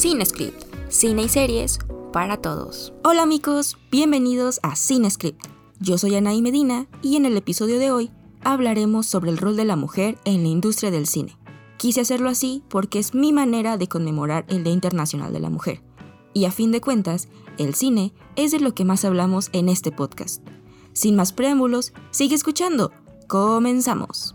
Cinescript, cine y series para todos. Hola amigos, bienvenidos a Cinescript. Yo soy Anaí Medina y en el episodio de hoy hablaremos sobre el rol de la mujer en la industria del cine. Quise hacerlo así porque es mi manera de conmemorar el Día Internacional de la Mujer. Y a fin de cuentas, el cine es de lo que más hablamos en este podcast. Sin más preámbulos, sigue escuchando. Comenzamos.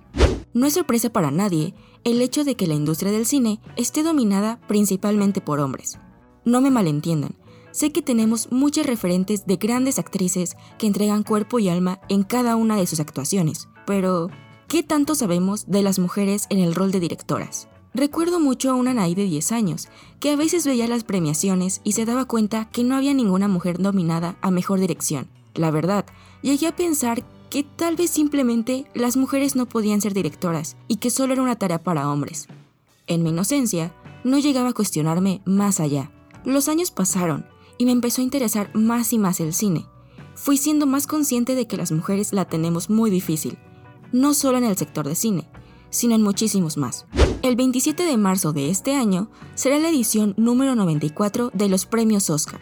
No es sorpresa para nadie el hecho de que la industria del cine esté dominada principalmente por hombres. No me malentiendan, sé que tenemos muchas referentes de grandes actrices que entregan cuerpo y alma en cada una de sus actuaciones, pero ¿qué tanto sabemos de las mujeres en el rol de directoras? Recuerdo mucho a una Anaí de 10 años, que a veces veía las premiaciones y se daba cuenta que no había ninguna mujer nominada a mejor dirección. La verdad, llegué a pensar que tal vez simplemente las mujeres no podían ser directoras y que solo era una tarea para hombres. En mi inocencia, no llegaba a cuestionarme más allá. Los años pasaron y me empezó a interesar más y más el cine. Fui siendo más consciente de que las mujeres la tenemos muy difícil, no solo en el sector de cine, sino en muchísimos más. El 27 de marzo de este año será la edición número 94 de los premios Oscar.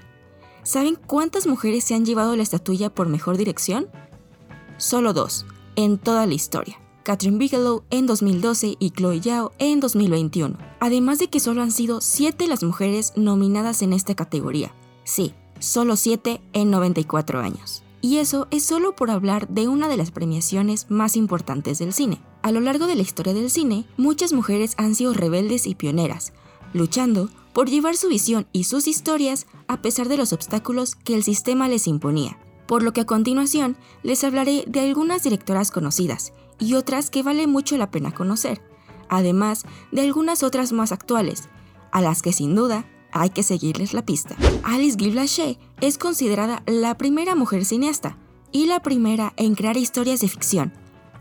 ¿Saben cuántas mujeres se han llevado la estatuilla por mejor dirección? Solo dos, en toda la historia. Catherine Bigelow en 2012 y Chloe Zhao en 2021. Además de que solo han sido 7 las mujeres nominadas en esta categoría. Sí, solo 7 en 94 años. Y eso es solo por hablar de una de las premiaciones más importantes del cine. A lo largo de la historia del cine, muchas mujeres han sido rebeldes y pioneras, luchando por llevar su visión y sus historias a pesar de los obstáculos que el sistema les imponía por lo que a continuación les hablaré de algunas directoras conocidas y otras que vale mucho la pena conocer, además de algunas otras más actuales, a las que sin duda hay que seguirles la pista. Alice Guy es considerada la primera mujer cineasta y la primera en crear historias de ficción.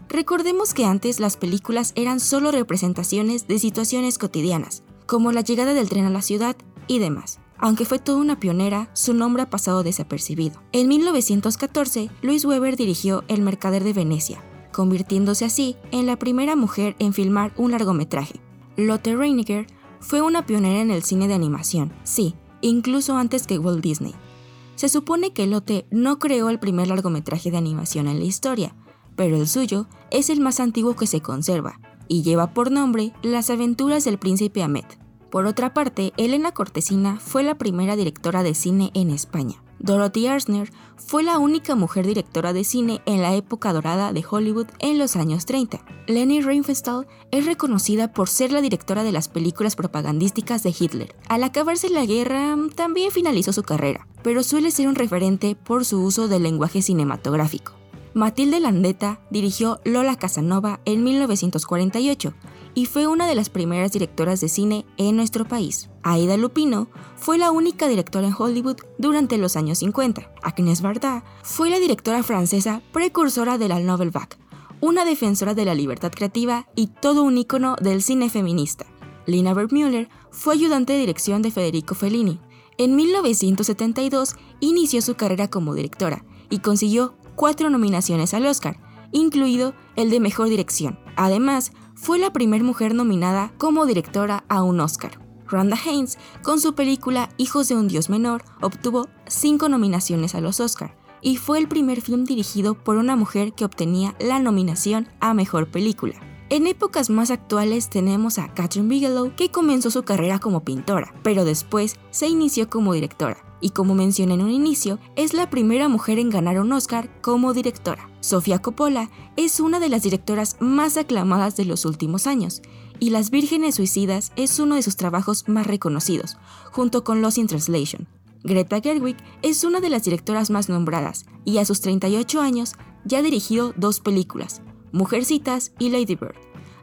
Recordemos que antes las películas eran solo representaciones de situaciones cotidianas, como la llegada del tren a la ciudad y demás. Aunque fue toda una pionera, su nombre ha pasado desapercibido. En 1914, Louise Weber dirigió El Mercader de Venecia, convirtiéndose así en la primera mujer en filmar un largometraje. Lotte Reiniger fue una pionera en el cine de animación, sí, incluso antes que Walt Disney. Se supone que Lotte no creó el primer largometraje de animación en la historia, pero el suyo es el más antiguo que se conserva y lleva por nombre Las aventuras del príncipe Ahmed. Por otra parte, Elena Cortesina fue la primera directora de cine en España. Dorothy Arzner fue la única mujer directora de cine en la época dorada de Hollywood en los años 30. Leni Riefenstahl es reconocida por ser la directora de las películas propagandísticas de Hitler. Al acabarse la guerra, también finalizó su carrera, pero suele ser un referente por su uso del lenguaje cinematográfico. Matilde Landeta dirigió Lola Casanova en 1948 y fue una de las primeras directoras de cine en nuestro país. Aida Lupino fue la única directora en Hollywood durante los años 50. Agnès Varda fue la directora francesa precursora de la Nouvelle Vague, una defensora de la libertad creativa y todo un ícono del cine feminista. Lina Bergmüller fue ayudante de dirección de Federico Fellini. En 1972 inició su carrera como directora y consiguió cuatro nominaciones al Oscar, incluido el de Mejor Dirección. Además, fue la primera mujer nominada como directora a un Oscar. Rhonda Haynes, con su película Hijos de un Dios Menor, obtuvo cinco nominaciones a los Oscar y fue el primer film dirigido por una mujer que obtenía la nominación a Mejor Película. En épocas más actuales tenemos a Catherine Bigelow, que comenzó su carrera como pintora, pero después se inició como directora y como mencioné en un inicio, es la primera mujer en ganar un Oscar como directora. Sofía Coppola es una de las directoras más aclamadas de los últimos años, y Las Vírgenes Suicidas es uno de sus trabajos más reconocidos, junto con Lost in Translation. Greta Gerwig es una de las directoras más nombradas, y a sus 38 años ya ha dirigido dos películas, Mujercitas y Lady Bird.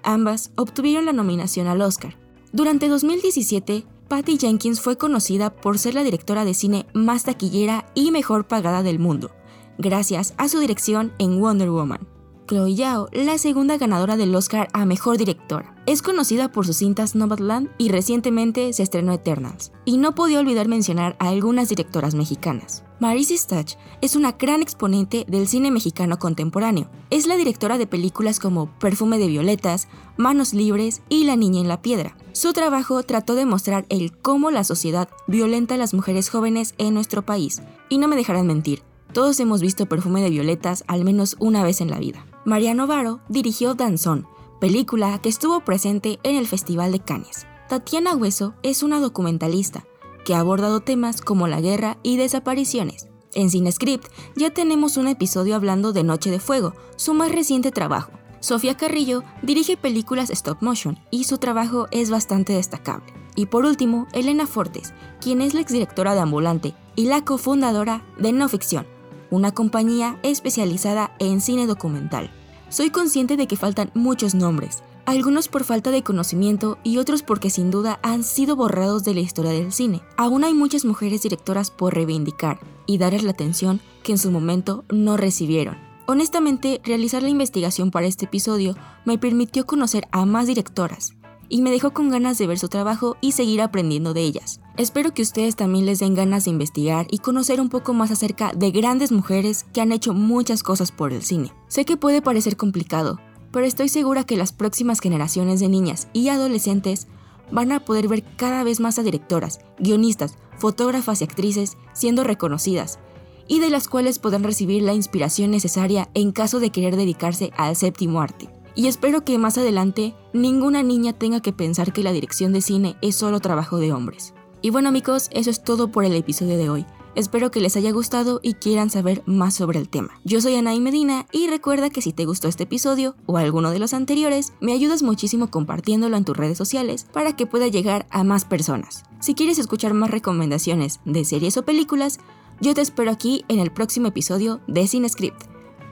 Ambas obtuvieron la nominación al Oscar. Durante 2017, Patty Jenkins fue conocida por ser la directora de cine más taquillera y mejor pagada del mundo, gracias a su dirección en Wonder Woman. Chloe Zhao, la segunda ganadora del Oscar a Mejor Directora. Es conocida por sus cintas Nomadland y recientemente se estrenó Eternals. Y no podía olvidar mencionar a algunas directoras mexicanas. Marisa Stach es una gran exponente del cine mexicano contemporáneo. Es la directora de películas como Perfume de Violetas, Manos Libres y La Niña en la Piedra. Su trabajo trató de mostrar el cómo la sociedad violenta a las mujeres jóvenes en nuestro país. Y no me dejarán mentir, todos hemos visto Perfume de Violetas al menos una vez en la vida. Mariano Varo dirigió Danzón, película que estuvo presente en el Festival de Cannes. Tatiana Hueso es una documentalista que ha abordado temas como la guerra y desapariciones. En CineScript ya tenemos un episodio hablando de Noche de Fuego, su más reciente trabajo. Sofía Carrillo dirige películas stop motion y su trabajo es bastante destacable. Y por último, Elena Fortes, quien es la exdirectora de Ambulante y la cofundadora de No Ficción, una compañía especializada en cine documental. Soy consciente de que faltan muchos nombres, algunos por falta de conocimiento y otros porque sin duda han sido borrados de la historia del cine. Aún hay muchas mujeres directoras por reivindicar y darles la atención que en su momento no recibieron. Honestamente, realizar la investigación para este episodio me permitió conocer a más directoras y me dejó con ganas de ver su trabajo y seguir aprendiendo de ellas. Espero que ustedes también les den ganas de investigar y conocer un poco más acerca de grandes mujeres que han hecho muchas cosas por el cine. Sé que puede parecer complicado, pero estoy segura que las próximas generaciones de niñas y adolescentes van a poder ver cada vez más a directoras, guionistas, fotógrafas y actrices siendo reconocidas, y de las cuales podrán recibir la inspiración necesaria en caso de querer dedicarse al séptimo arte. Y espero que más adelante ninguna niña tenga que pensar que la dirección de cine es solo trabajo de hombres. Y bueno amigos, eso es todo por el episodio de hoy. Espero que les haya gustado y quieran saber más sobre el tema. Yo soy Anaí Medina y recuerda que si te gustó este episodio o alguno de los anteriores, me ayudas muchísimo compartiéndolo en tus redes sociales para que pueda llegar a más personas. Si quieres escuchar más recomendaciones de series o películas, yo te espero aquí en el próximo episodio de Cinescript.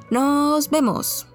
¡Nos vemos!